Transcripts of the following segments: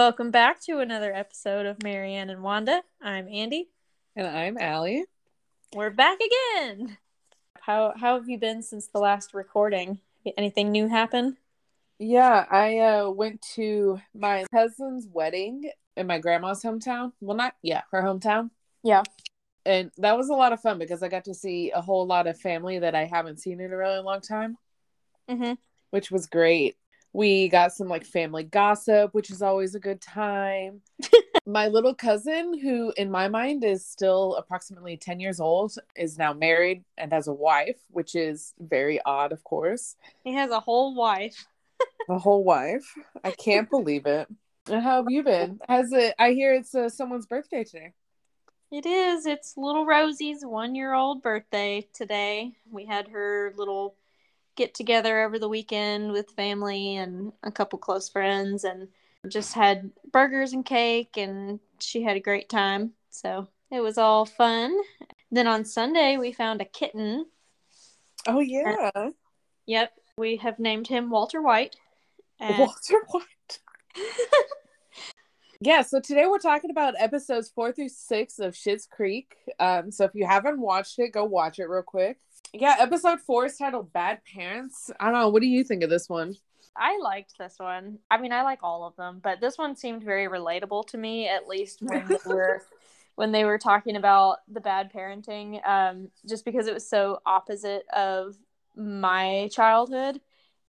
Welcome back to another episode of Marianne and Wanda. I'm Andy. And I'm Allie. We're back again. How how have you been since the last recording? Anything new happen? Yeah, I uh, went to my cousin's wedding in my grandma's hometown. Well, not yeah, her hometown. Yeah. And that was a lot of fun because I got to see a whole lot of family that I haven't seen in a really long time, Mm-hmm. which was great. We got some like family gossip, which is always a good time. my little cousin, who in my mind is still approximately 10 years old, is now married and has a wife, which is very odd, of course. He has a whole wife. A whole wife. I can't believe it. And how have you been? Has it? I hear it's uh, someone's birthday today. It is. It's little Rosie's one year old birthday today. We had her little get together over the weekend with family and a couple close friends and just had burgers and cake and she had a great time. So it was all fun. Then on Sunday we found a kitten. Oh yeah, Yep. We have named him Walter White. And Walter White. yeah. So today we're talking about episodes four through six of Schitt's Creek. Um, so if you haven't watched it, go watch it real quick. Yeah, episode four is titled "Bad Parents." I don't know. What do you think of this one? I liked this one. I mean, I like all of them, but this one seemed very relatable to me, at least when they were when they were talking about the bad parenting. Um, just because it was so opposite of my childhood.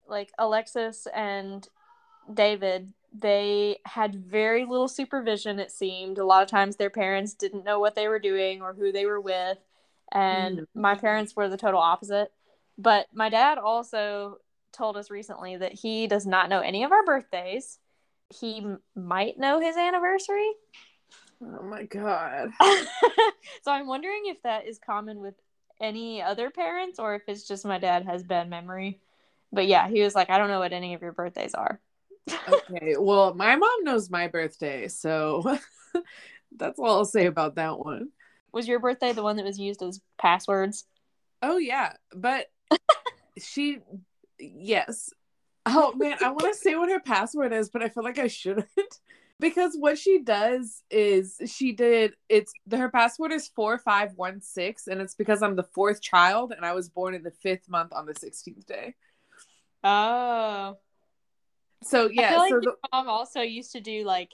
Like Alexis and David, they had very little supervision. It seemed a lot of times their parents didn't know what they were doing or who they were with, and Mm. my parents were the total opposite. But my dad also told us recently that he does not know any of our birthdays. He m- might know his anniversary. Oh my god. so I'm wondering if that is common with any other parents or if it's just my dad has bad memory. But yeah, he was like, I don't know what any of your birthdays are. Okay. Well, my mom knows my birthday, so that's all I'll say about that one. Was your birthday the one that was used as passwords? Oh yeah, but she yes. Oh man, I want to say what her password is, but I feel like I shouldn't. Because what she does is she did it's her password is 4516 and it's because I'm the fourth child and I was born in the 5th month on the 16th day. Oh. So I yeah, feel like so your the, mom also used to do like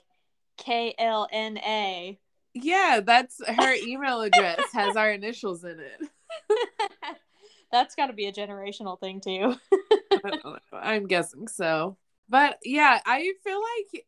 K L N A. yeah, that's her email address has our initials in it. That's got to be a generational thing too. I don't know. I'm guessing so. But yeah, I feel like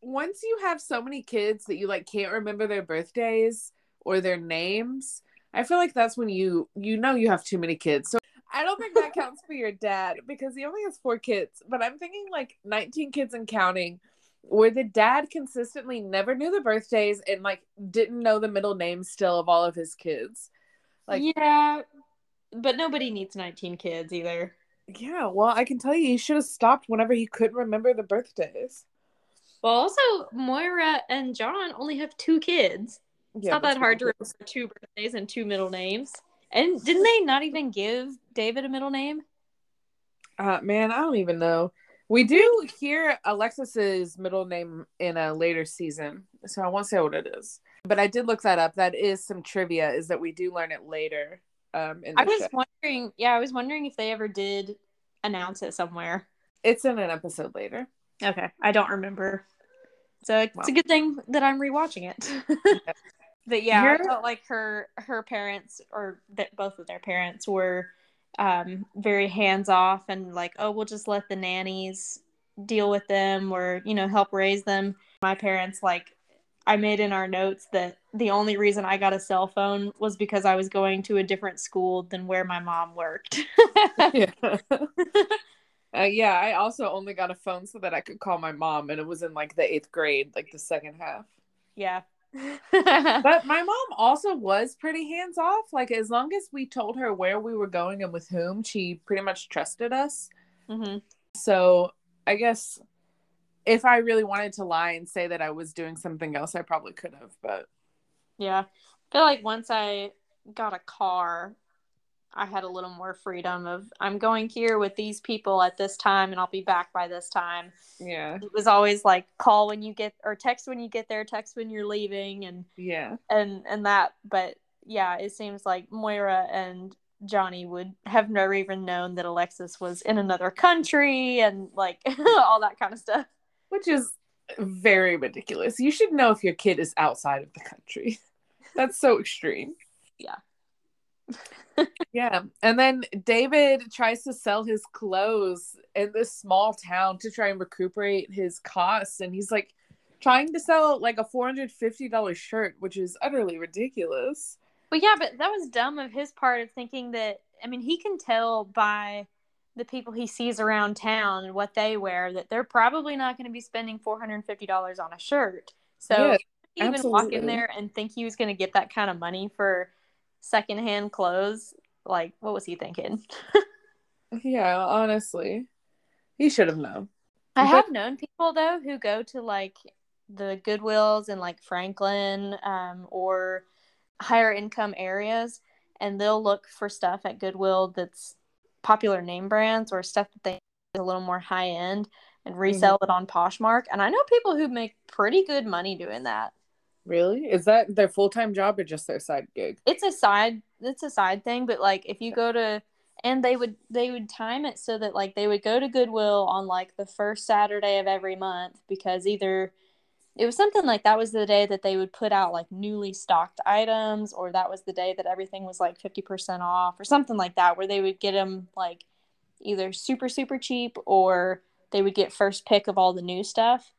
once you have so many kids that you like can't remember their birthdays or their names, I feel like that's when you you know you have too many kids. So I don't think that counts for your dad because he only has four kids. But I'm thinking like 19 kids and counting, where the dad consistently never knew the birthdays and like didn't know the middle names still of all of his kids. Like yeah, but nobody needs 19 kids either. yeah, well, I can tell you, he should have stopped whenever he couldn't remember the birthdays. Well, also Moira and John only have two kids. It's Yeah, not that hard to remember two birthdays and two middle names. And didn't they not even give David a middle name? Uh, man, I don't even know. We do hear Alexis's middle name in a later season, so I won't say what it is. But I did look that up. That is some trivia. Is that we do learn it later. Um, in the I was show. wondering, yeah, I was wondering if they ever did announce it somewhere. It's in an episode later. Okay, I don't remember. So it's Wow. a good thing that I'm rewatching it. but yeah, I You're- felt like her her parents or that both of their parents were um, very hands off and like, oh, we'll just let the nannies deal with them or you know help raise them. My parents like. I made in our notes that the only reason I got a cell phone was because I was going to a different school than where my mom worked. yeah. Uh, yeah, I also only got a phone so that I could call my mom, and it was in like the eighth grade, like the second half. yeah. But my mom also was pretty hands off. Like, as long as we told her where we were going and with whom, she pretty much trusted us. hmm So I guess if I really wanted to lie and say that I was doing something else, I probably could have. But Yeah. I feel like once I got a car, I had a little more freedom of I'm going here with these people at this time and I'll be back by this time. Yeah. It was always like call when you get or text when you get there, text when you're leaving and Yeah. and and that but yeah, it seems like Moira and Johnny would have never even known that Alexis was in another country and like all that kind of stuff. Which is very ridiculous. You should know if your kid is outside of the country. That's so extreme. Yeah. Yeah. And then David tries to sell his clothes in this small town to try and recuperate his costs. And he's like trying to sell like a $450 shirt, which is utterly ridiculous. But yeah, but that was dumb of his part of thinking that I mean, he can tell by the people he sees around town and what they wear that they're probably not going to be spending $450 on a shirt. So Yeah, even walk in there and think he was going to get that kind of money for secondhand clothes, like what was he thinking? Yeah, honestly. He should have known. I But- have known people though who go to like the Goodwills in like Franklin um, or higher income areas, and they'll look for stuff at Goodwill that's popular name brands or stuff that they a little more high end and resell it on Poshmark. And I know people who make pretty good money doing that. Really? Is that their full time job or just their side gig? It's a side it's a side thing, but like if you go to and they would they would time it so that like they would go to Goodwill on like the first Saturday of every month because either it was something like that was the day that they would put out like newly stocked items or that was the day that everything was like 50% off or something like that where they would get them like either super super cheap or they would get first pick of all the new stuff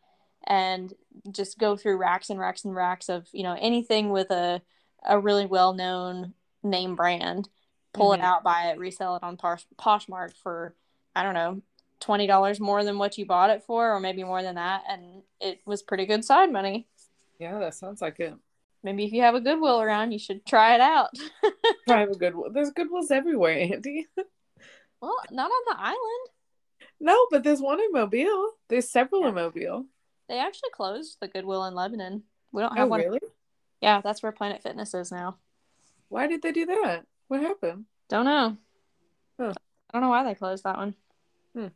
and just go through racks and racks and racks of you know anything with a a really well known name brand pull Mhm. it out buy it resell it on Posh- poshmark for i don't know $20 more than what you bought it for or maybe more than that and it was pretty good side money Yeah, that sounds like it. maybe if you have a goodwill around you should try it out I have a good one. There's Goodwills everywhere, Andy. well not on the island no, but there's one in Mobile. There's several in Mobile. They actually closed the goodwill in lebanon we don't have Oh, one really? yeah that's where planet fitness is now Why did they do that? What happened? don't know Huh. i don't know why they closed that one Hmm.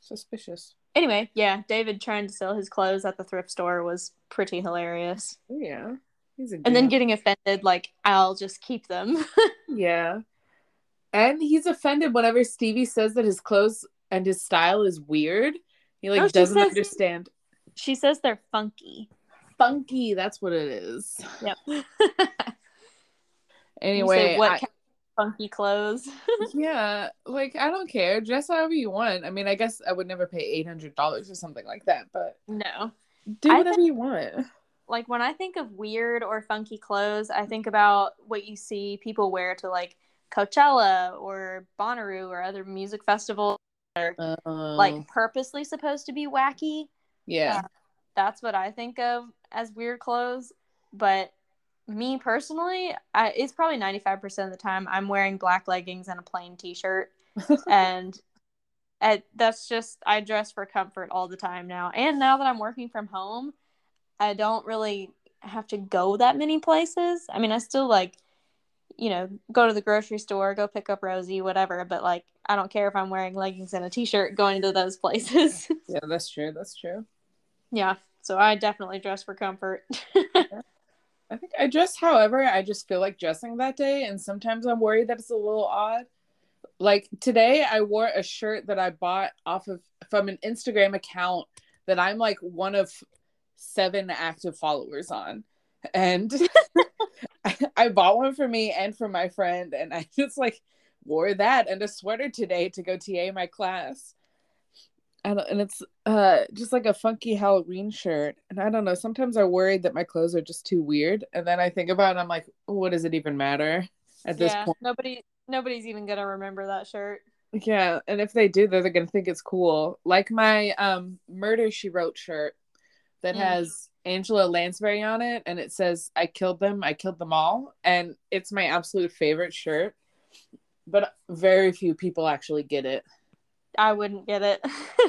Suspicious. anyway yeah david trying to sell his clothes at the thrift store was pretty hilarious Oh, yeah. He's a and then getting offended like i'll just keep them Yeah. And he's offended whenever Stevie says that his clothes and his style is weird. He like No, doesn't says- understand. She says they're funky Funky, that's what it is. yep Anyway, what I- kind of funky clothes yeah, like I don't care. Dress however you want. I mean, I guess I would never pay eight hundred dollars or something like that, but no do whatever you want. like when i think of weird or funky clothes i think about what you see people wear to like coachella or bonnaroo or other music festivals Um, like purposely supposed to be wacky yeah, that's what I think of as weird clothes. But me personally, I, it's probably 95% of the time I'm wearing black leggings and a plain t shirt. and and that's just, I dress for comfort all the time now. And now that I'm working from home, I don't really have to go that many places. I mean, I still like, you know, go to the grocery store, go pick up Rosie, whatever. But like, I don't care if I'm wearing leggings and a t shirt going to those places. yeah, that's true. That's true. Yeah, so I definitely dress for comfort. I think I dress however I just feel like dressing that day, and sometimes I'm worried that it's a little odd. Like today, I wore a shirt that I bought off of from an Instagram account that I'm like one of seven active followers on, and I, I bought one for me and for my friend, and I just like wore that and a sweater today to go TA my class. And, and it's uh just like a funky Halloween shirt. And I don't know, sometimes I worried that my clothes are just too weird. And then I think about it, I'm like, what does it even matter at this yeah, point? nobody nobody's even gonna remember that shirt. Yeah, and if they do, they're, they're gonna think it's cool. Like my um murder she wrote shirt that Mm. has Angela Lansbury on it and it says I killed them, I killed them all. And it's my absolute favorite shirt. But very few people actually get it. I wouldn't get it.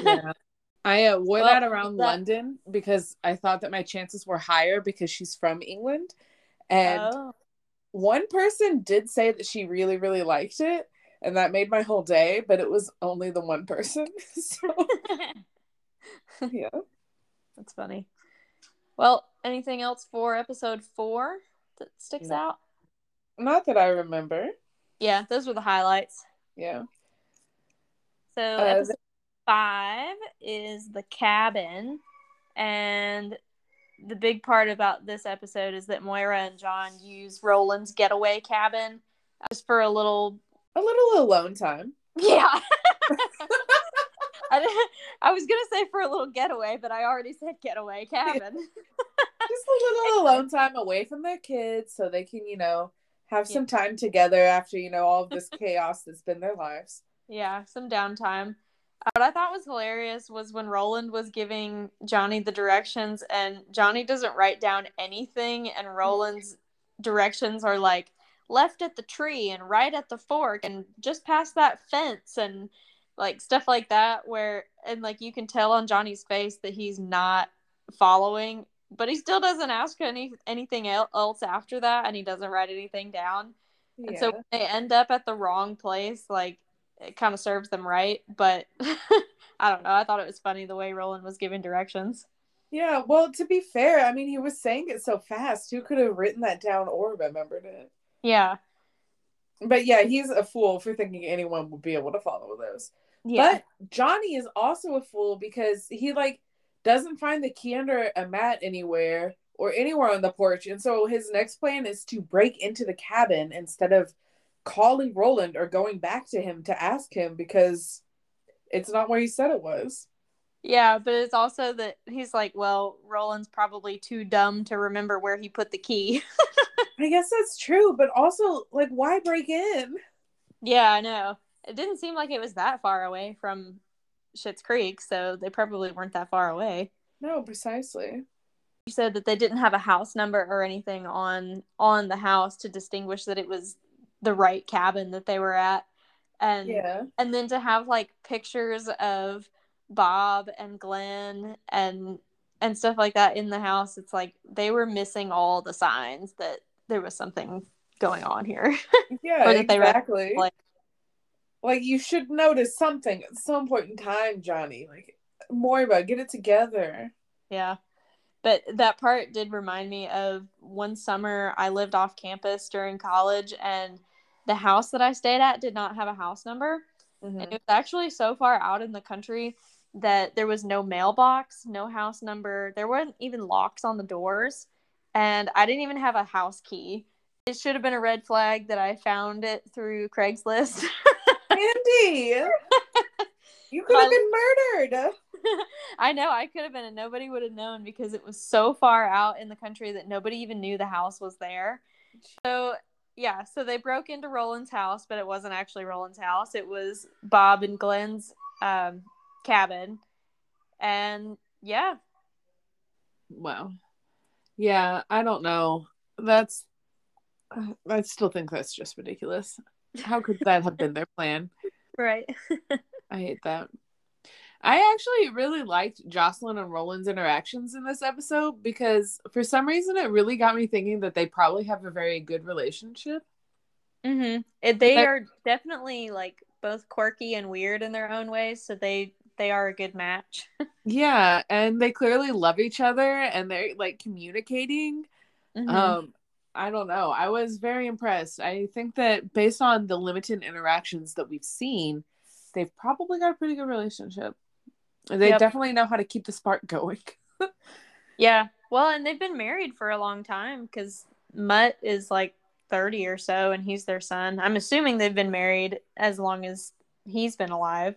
yeah. I uh, wore Well, that around that- London because I thought that my chances were higher because she's from England. And oh, one person did say that she really, really liked it. and that made my whole day, but it was only the one person. so yeah. That's funny. Well, anything else for episode four that sticks No. out? Not that I remember. Yeah, those were the highlights. Yeah. So Uh, episode five is the cabin, and the big part about this episode is that Moira and John use Roland's getaway cabin just for a little. a little alone time. Yeah. I, I was gonna say for a little getaway, but I already said getaway cabin. Just a little alone time away from their kids so they can, you know, have some time together after, you know, all of this chaos that's been their lives. Yeah, some downtime. Uh, What I thought was hilarious was when Roland was giving Johnny the directions, and Johnny doesn't write down anything, and Roland's directions are like left at the tree and right at the fork and just past that fence and like stuff like that. Where and like you can tell on Johnny's face that he's not following, but he still doesn't ask any anything else after that, and he doesn't write anything down. And so when they end up at the wrong place, like it kind of serves them right. But I don't know. I thought it was funny the way Roland was giving directions. Yeah, well, to be fair, I mean, he was saying it so fast. Who could have written that down or remembered it? Yeah. But yeah, he's a fool for thinking anyone would be able to follow those. Yeah. But Johnny is also a fool because he like doesn't find the key under a mat anywhere or anywhere on the porch. And so his next plan is to break into the cabin instead of calling Roland or going back to him to ask him because it's not where he said it was. yeah. But it's also that he's like, well, Roland's probably too dumb to remember where he put the key. I guess that's true, but also like why break in? yeah, I know. It didn't seem like it was that far away from Schitt's Creek, so they probably weren't that far away. No, precisely. You said that they didn't have a house number or anything on on the house to distinguish that it was the right cabin that they were at. And Yeah. and then to have like pictures of Bob and Gwen and and stuff like that in the house, it's like they were missing all the signs that there was something going on here. Yeah, Or that they read- exactly. like- like you should notice something at some point in time, Johnny. Like Moira, get it together. yeah. But that part did remind me of one summer I lived off campus during college and the house that I stayed at did not have a house number. Mm-hmm. And it was actually so far out in the country that there was no mailbox, no house number. There weren't even locks on the doors. And I didn't even have a house key. It should have been a red flag that I found it through Craigslist. Andy, you could have been murdered. I know I could have been, and nobody would have known because it was so far out in the country that nobody even knew the house was there. So, yeah, so they broke into Roland's house, but it wasn't actually Roland's house. It was Bob and Gwen's um, cabin. And yeah, Wow. Yeah, I don't know. That's. I still think that's just ridiculous. How could that have been their plan? right. I hate that. I actually really liked Jocelyn and Roland's interactions in this episode because for some reason it really got me thinking that they probably have a very good relationship. mm-hmm. They But- are definitely like both quirky and weird in their own ways. So they they are a good match. Yeah, and they clearly love each other and they're like communicating. Mhm. Um I don't know. I was very impressed. I think that based on the limited interactions that we've seen, they've probably got a pretty good relationship. They Yep. definitely know how to keep the spark going. Yeah. Well, and they've been married for a long time because Mutt is like 30 or so and he's their son. I'm assuming they've been married as long as he's been alive.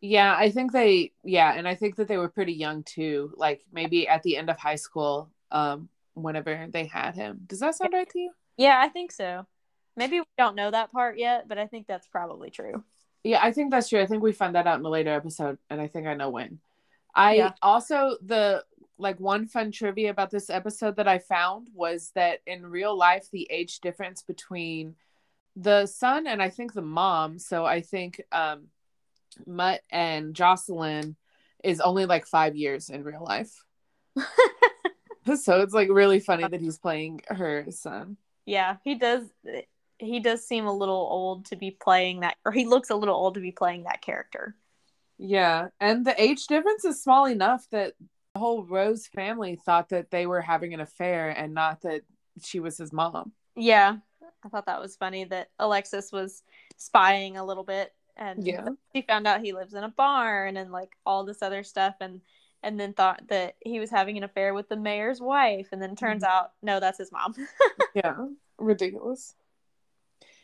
Yeah, I think they yeah, and I think that they were pretty young too, like maybe at the end of high school, um, whenever they had him. Does that sound right to you? Yeah, I think so. Maybe we don't know that part yet, but I think that's probably true. Yeah, I think that's true. I think we find that out in a later episode, and I think I know when. I Yeah. also the like one fun trivia about this episode that I found was that in real life the age difference between the son and I think the mom, so I think um Mutt and Jocelyn is only like five years in real life. so it's like really funny that he's playing her son. Yeah, he does. He does seem a little old to be playing that, or he looks a little old to be playing that character. Yeah, and the age difference is small enough that the whole Rose family thought that they were having an affair and not that she was his mom. Yeah, I thought that was funny that Alexis was spying a little bit and Yeah. she found out he lives in a barn and like all this other stuff and and then thought that he was having an affair with the mayor's wife and then turns mm-hmm. out no that's his mom Yeah, ridiculous.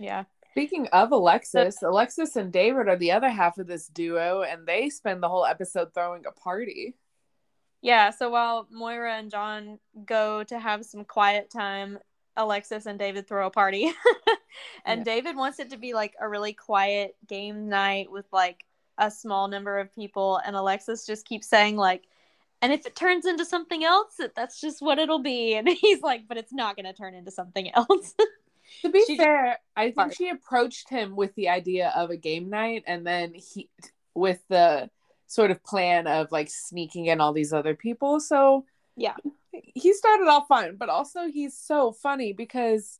Yeah Speaking of Alexis, Alexis and David are the other half of this duo, and they spend the whole episode throwing a party. yeah so while moira and john go to have some quiet time alexis and david throw a party and Yeah. david wants it to be like a really quiet game night with like a small number of people and alexis just keeps saying like and if it turns into something else that's just what it'll be and he's like but it's not going to turn into something else To be She- fair, I think Sorry. she approached him with the idea of a game night, and then he, with the sort of plan of like sneaking in all these other people. So Yeah. he started off fine, but also he's so funny because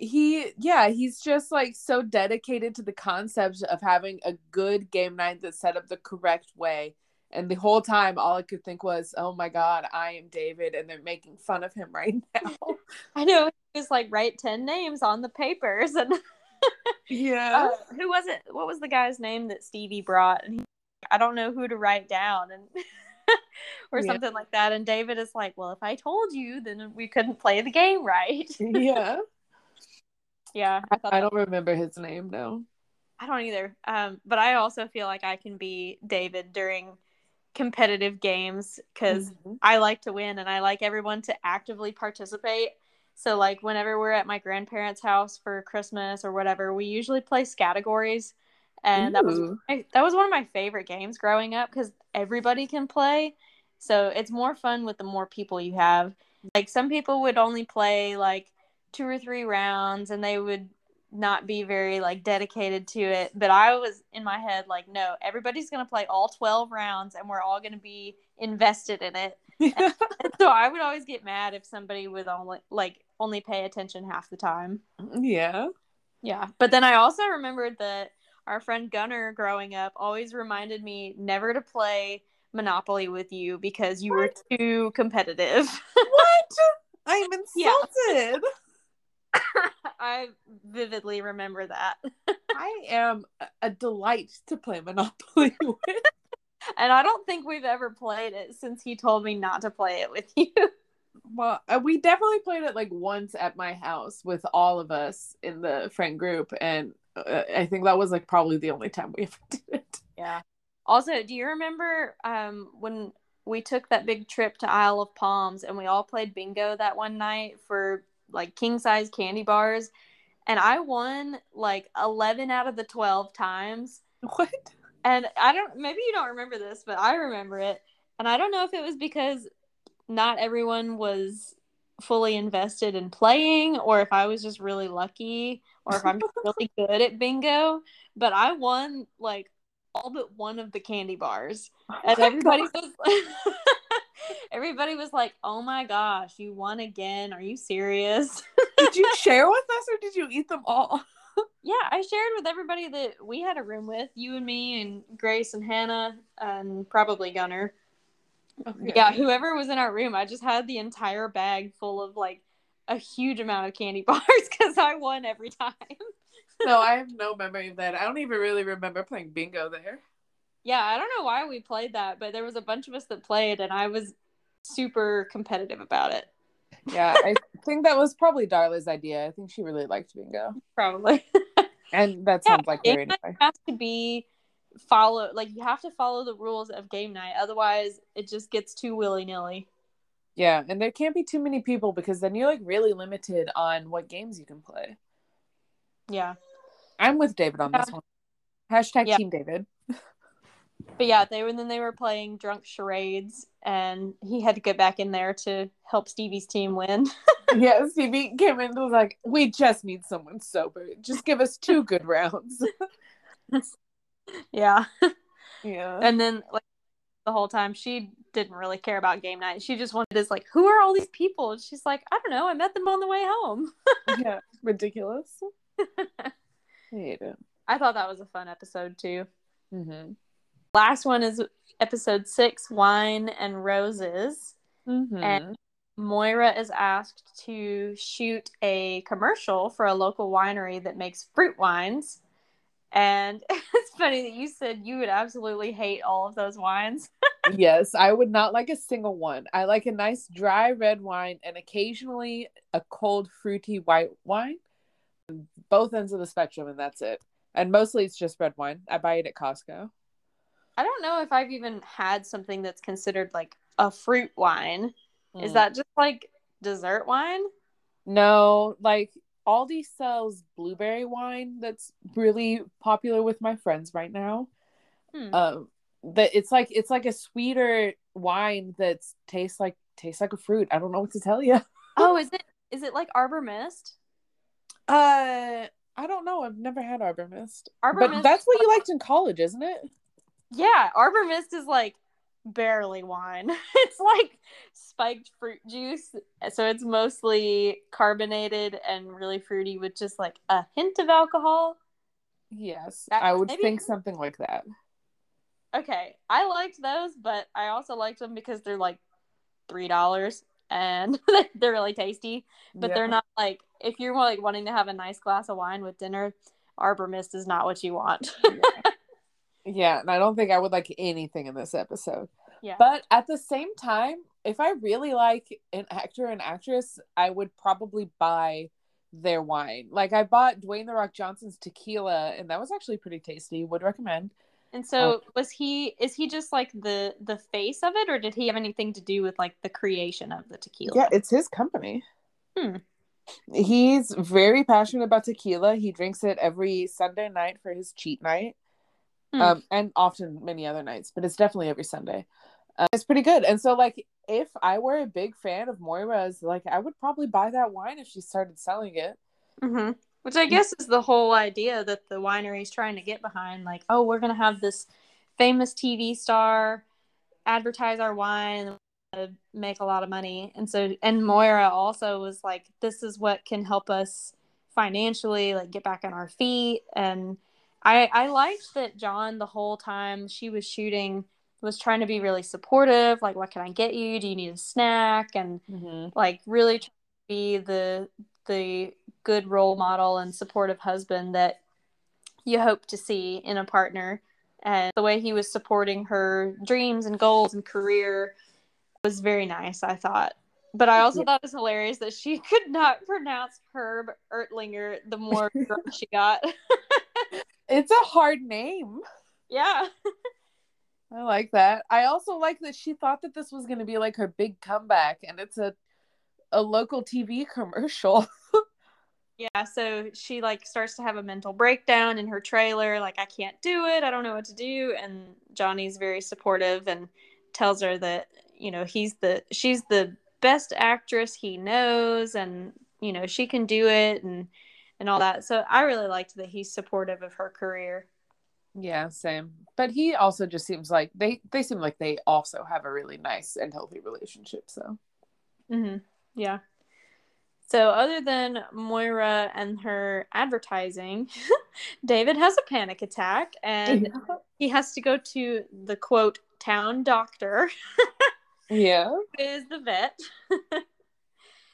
he, yeah, he's just like so dedicated to the concept of having a good game night that's set up the correct way. And the whole time, all I could think was, "Oh my God, I am David," and they're making fun of him right now. i know he was like write 10 names on the papers and yeah, uh, who was it what was the guy's name that stevie brought and he, i don't know who to write down and or Yeah. something like that and david is like well if i told you then we couldn't play the game right yeah. yeah i I don't remember his name though. I don't either. Um, but I also feel like I can be David during competitive games because Mhm. I like to win and I like everyone to actively participate. So like whenever we're at my grandparents' house for Christmas or whatever, we usually play categories, and that was. That was one of my favorite games growing up because everybody can play. So it's more fun with the more people you have. Like some people would only play like two or three rounds and they would not be very like dedicated to it. But I was in my head like, no, everybody's gonna play all twelve rounds and we're all gonna be invested in it. So I would always get mad if somebody would only like only pay attention half the time. yeah. Yeah. But then I also remembered that our friend gunner growing up always reminded me never to play Monopoly with you because you were too competitive. What? I'm insulted. I vividly remember that. I am a- delight to play Monopoly with. And I don't think we've ever played it since he told me not to play it with you. Well, uh, we definitely played it like once at my house with all of us in the friend group, and uh, I think that was like probably the only time we ever did it. Yeah. Also, do you remember um, when we took that big trip to Isle of Palms and we all played bingo that one night for like king size candy bars? And I won like 11 out of the 12 times. What? And I don't, maybe you don't remember this, but I remember it. And I don't know if it was because not everyone was fully invested in playing or if I was just really lucky or if I'm really good at bingo. But I won like all but one of the candy bars. Oh and everybody was everybody was like, "Oh my gosh, you won again. Are you serious?" did you share with us, or did you eat them all? yeah, I shared with everybody that we had a room with, you and me and Grace and Hannah and probably Gunner. Yeah, whoever was in our room, I just had the entire bag full of like a huge amount of candy bars because I won every time. no, I have no memory of that. I don't even really remember playing bingo there. Yeah, I don't know why we played that, but there was a bunch of us that played, and I was super competitive about it. Yeah, I think that was probably Darla's idea. I think she really liked bingo, Probably. and that Yeah, sounds like her game night has to be follow like you have to follow the rules of game night otherwise it just gets too willy-nilly Yeah, and there can't be too many people because then you're like really limited on what games you can play. yeah I'm with David on this one. Hashtag Yeah. Team David. But yeah they were and then they were playing drunk charades and he had to get back in there to help stevie's team win yeah, Stevie came in and was like, "We just need someone sober. Just give us two good rounds." yeah yeah, and then like the whole time she didn't really care about game night she just wanted this like who are all these people and she's like i don't know i met them on the way home yeah, ridiculous. I hate it. I thought that was a fun episode too. Mm-hmm. Last one is episode six, wine and roses. Mm-hmm. And Moira is asked to shoot a commercial for a local winery that makes fruit wines. And it's funny that you said you would absolutely hate all of those wines. yes, I would not like a single one. I like a nice dry red wine and occasionally a cold fruity white wine. Both ends of the spectrum, and that's it. And mostly it's just red wine. I buy it at Costco. I don't know if I've even had something that's considered like a fruit wine. Is Mm. that just like dessert wine? No, like Aldi sells blueberry wine that's really popular with my friends right now. Hmm. Um that it's like it's like a sweeter wine that tastes like tastes like a fruit. I don't know what to tell you. oh, is it is it like Arbor Mist? Uh I don't know. I've never had Arbor Mist. Arbor but Mist that's what you liked in college, isn't it? Yeah, Arbor Mist is like barely wine. it's like spiked fruit juice. So it's mostly carbonated and really fruity with just like a hint of alcohol. Yes. That- I would maybe- think something like that. Okay, I liked those, but I also liked them because they're like three dollars and they're really tasty. But Yeah. they're not like if you're like wanting to have a nice glass of wine with dinner, Arbor Mist is not what you want. Yeah, and I don't think I would like anything in this episode. yeah. But at the same time, if I really like an actor and actress, I would probably buy their wine. Like I bought Dwayne the Rock Johnson's tequila, and that was actually pretty tasty. Would recommend. And so was he is he just like the the face of it or did he have anything to do with like the creation of the tequila? Yeah, it's his company. Hmm. He's very passionate about tequila. He drinks it every Sunday night for his cheat night. Hmm. Um, and often many other nights, but it's definitely every Sunday. Uh, it's pretty good. And so, like, if I were a big fan of Moira's, like, I would probably buy that wine if she started selling it. hmm Which I guess is the whole idea that the winery is trying to get behind. Like, oh, we're gonna have this famous TV star advertise our wine and uh, make a lot of money. And so, and Moira also was like, this is what can help us financially, like, get back on our feet. And I I liked that John the whole time she was shooting was trying to be really supportive. Like, what can I get you? Do you need a snack? And Mm-hmm. like really be the the good role model and supportive husband that you hope to see in a partner and the way he was supporting her dreams and goals and career was very nice i thought but i also Yeah. thought it was hilarious that she could not pronounce herb ertlinger the more drunk she got It's a hard name. yeah I like that. I also like that she thought that this was going to be like her big comeback, and it's a a local TV commercial. Yeah, so she like starts to have a mental breakdown in her trailer, like I can't do it, I don't know what to do, and Johnny's very supportive and tells her that, you know, he's the she's the best actress he knows and, you know, she can do it and and all that. So I really liked that he's supportive of her career. yeah, same. But he also just seems like they they seem like they also have a really nice and healthy relationship. So Mhm. Yeah. So other than Moira and her advertising, David has a panic attack and he has to go to the quote town doctor yeah, who is the vet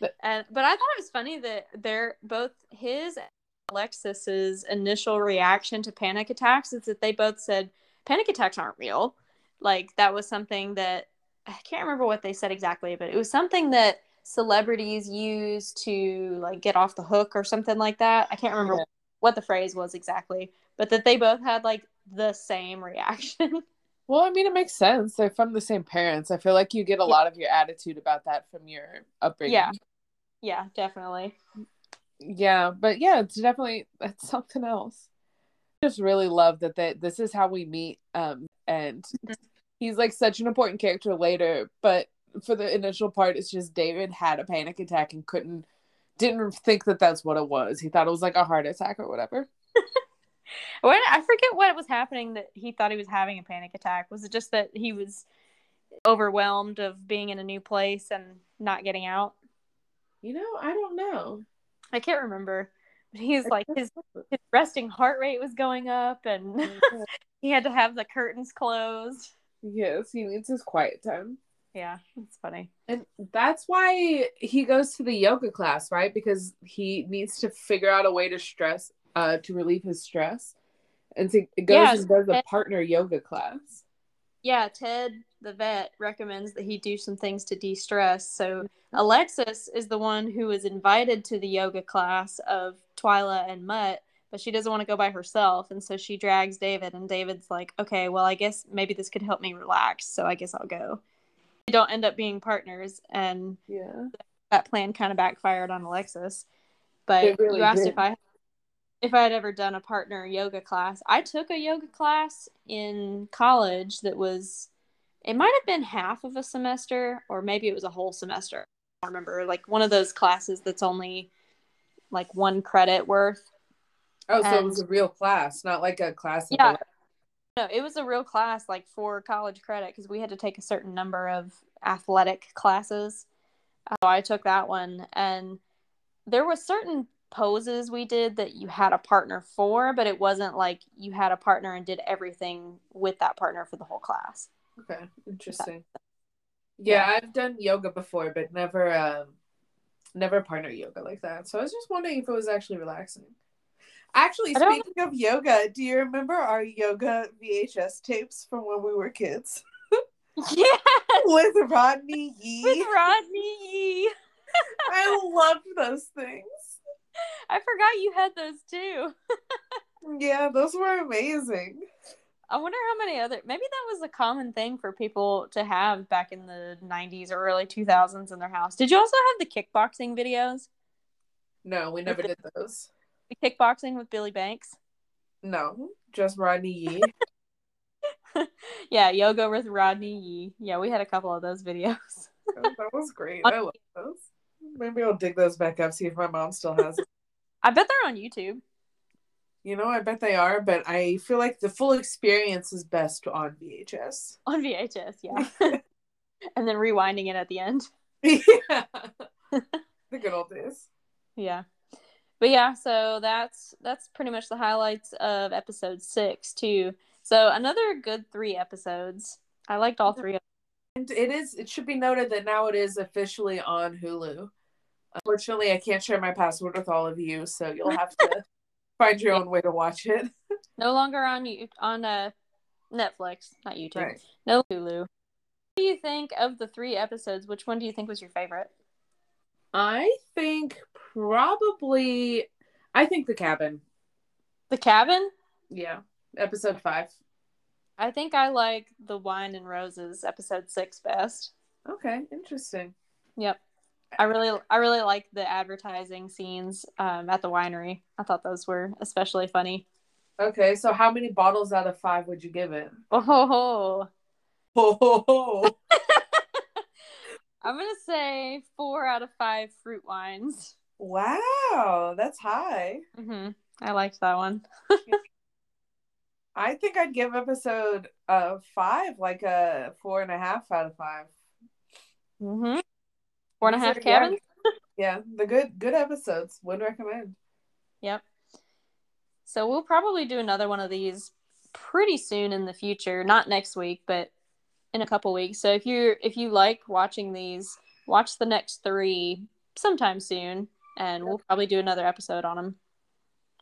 But- and but i thought it was funny that they're both his and alexis's initial reaction to panic attacks is that they both said panic attacks aren't real like that was something that i can't remember what they said exactly but it was something that celebrities use to like get off the hook or something like that i can't remember Yeah. what the phrase was exactly but that they both had like the same reaction Well, I mean, it makes sense. They're from the same parents. I feel like you get a Yeah. lot of your attitude about that from your upbringing. Yeah. Yeah definitely Yeah, but yeah, it's definitely that's something else. Just really love that they, this is how we meet. Um, and he's like such an important character later, but for the initial part, it's just David had a panic attack and couldn't, didn't think that that's what it was. He thought it was like a heart attack or whatever. When I forget what was happening that he thought he was having a panic attack. Was it just that he was overwhelmed of being in a new place and not getting out? You know, I don't know. I can't remember. He's like his his resting heart rate was going up, and he had to have the curtains closed. Yes, he needs his quiet time. Yeah, it's funny. And that's why he goes to the yoga class, right? Because he needs to figure out a way to stress, uh, to relieve his stress. And so it goes Yeah, and does a partner yoga class. Yeah, Ted the vet recommends that he do some things to de-stress. So mm-hmm. Alexis is the one who is invited to the yoga class of Twyla and Mutt, but she doesn't want to go by herself, and so she drags David. And David's like, "Okay, well, I guess maybe this could help me relax, so I guess I'll go." They don't end up being partners, and Yeah. that plan kind of backfired on Alexis. But really you asked did. if I if I had ever done a partner yoga class. I took a yoga class in college that was it might have been half of a semester or maybe it was a whole semester. I don't remember like one of those classes that's only like one credit worth. Oh, so it was a real class, not like a class. Yeah. No, it was a real class like for college credit because we had to take a certain number of athletic classes. So I took that one and there were certain poses we did that you had a partner for, but it wasn't like you had a partner and did everything with that partner for the whole class. Okay, interesting. Yeah, I've done yoga before, but never, um, never partner yoga like that. So I was just wondering if it was actually relaxing. Actually, speaking of yoga, do you remember our yoga VHS tapes from when we were kids Yeah, with Rodney Yee? with Rodney Yee. I loved those things. I forgot you had those too. Yeah, those were amazing. I wonder how many other maybe that was a common thing for people to have back in the 90s or early 2000s in their house. Did you also have the kickboxing videos? No, we never did those. The kickboxing with Billy Blanks? No, just Rodney Yee. yeah, yoga with Rodney Yee. Yeah, we had a couple of those videos. Oh, that was great. I love those. Maybe I'll dig those back up, see if my mom still has them. I bet they're on YouTube. You know, I bet they are, but I feel like the full experience is best on VHS. On VHS, yeah. and then rewinding it at the end. yeah. the good old days. Yeah. But yeah, so that's that's pretty much the highlights of episode 6 too. So another good 3 episodes. I liked all 3 of them. And it is it should be noted that now it is officially on Hulu. Unfortunately, I can't share my password with all of you, so you'll have to find your own way to watch it. No longer on you on uh Netflix, not YouTube. Right. No Hulu. What do you think of the three episodes? Which one do you think was your favorite? I think probably I think the cabin. The Cabin? Yeah. Episode five. I think I like the Wine and Roses episode six best. Okay, interesting. Yep. I really I really like the advertising scenes um, at the winery. I thought those were especially funny. Okay, so how many bottles out of five would you give it? Oh, Oh, I'm gonna say four out of five fruit wines. wow, that's high. hmm I liked that one. I think I'd give episode uh five like a four and a half out of five. hmm Four and a half cabins. Yeah, the good good episodes. Would recommend. Yep. So we'll probably do another one of these pretty soon in the future. Not next week, but in a couple weeks. So if you if you like watching these, watch the next three sometime soon, and we'll probably do another episode on them.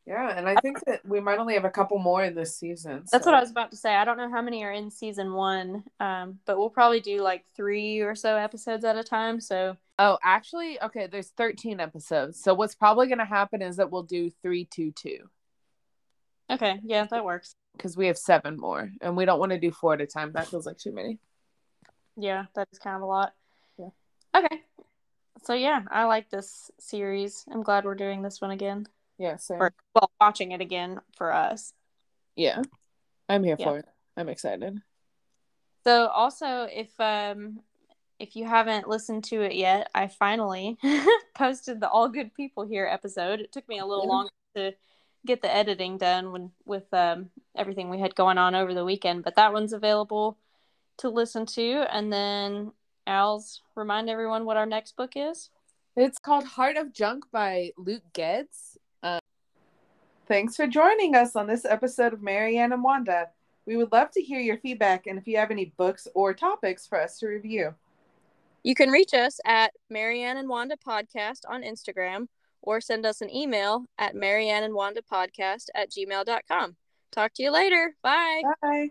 Yeah, and I think that we might only have a couple more in this season. That's what I was about to say. I don't know how many are in season one, um, but we'll probably do like three or so episodes at a time. So Oh, actually, okay. There's 13 episodes. So what's probably going to happen is that we'll do three, two, two, okay, yeah, that works. because we have seven more, and we don't want to do four at a time. That feels like too many. Yeah, that is kind of a lot. Yeah. Okay. So yeah, I like this series. I'm glad we're doing this one again. Yeah. Same. Or well, watching it again for us. Yeah, I'm here Yeah. for it. I'm excited. So also if um if you haven't listened to it yet, I finally posted the All Good People Here episode. It took me a little Yeah. longer to get the editing done when with um everything we had going on over the weekend, but that one's available to listen to and then Al's remind everyone what our next book is. It's called Heart of Junk by Luke Geddes. Uh, Thanks for joining us on this episode of Marianne and Wanda. We would love to hear your feedback and if you have any books or topics for us to review. You can reach us at Marianne and Wanda Podcast on Instagram or send us an email at Marianne and Wanda Podcast at gmail.com. Talk to you later. Bye. Bye.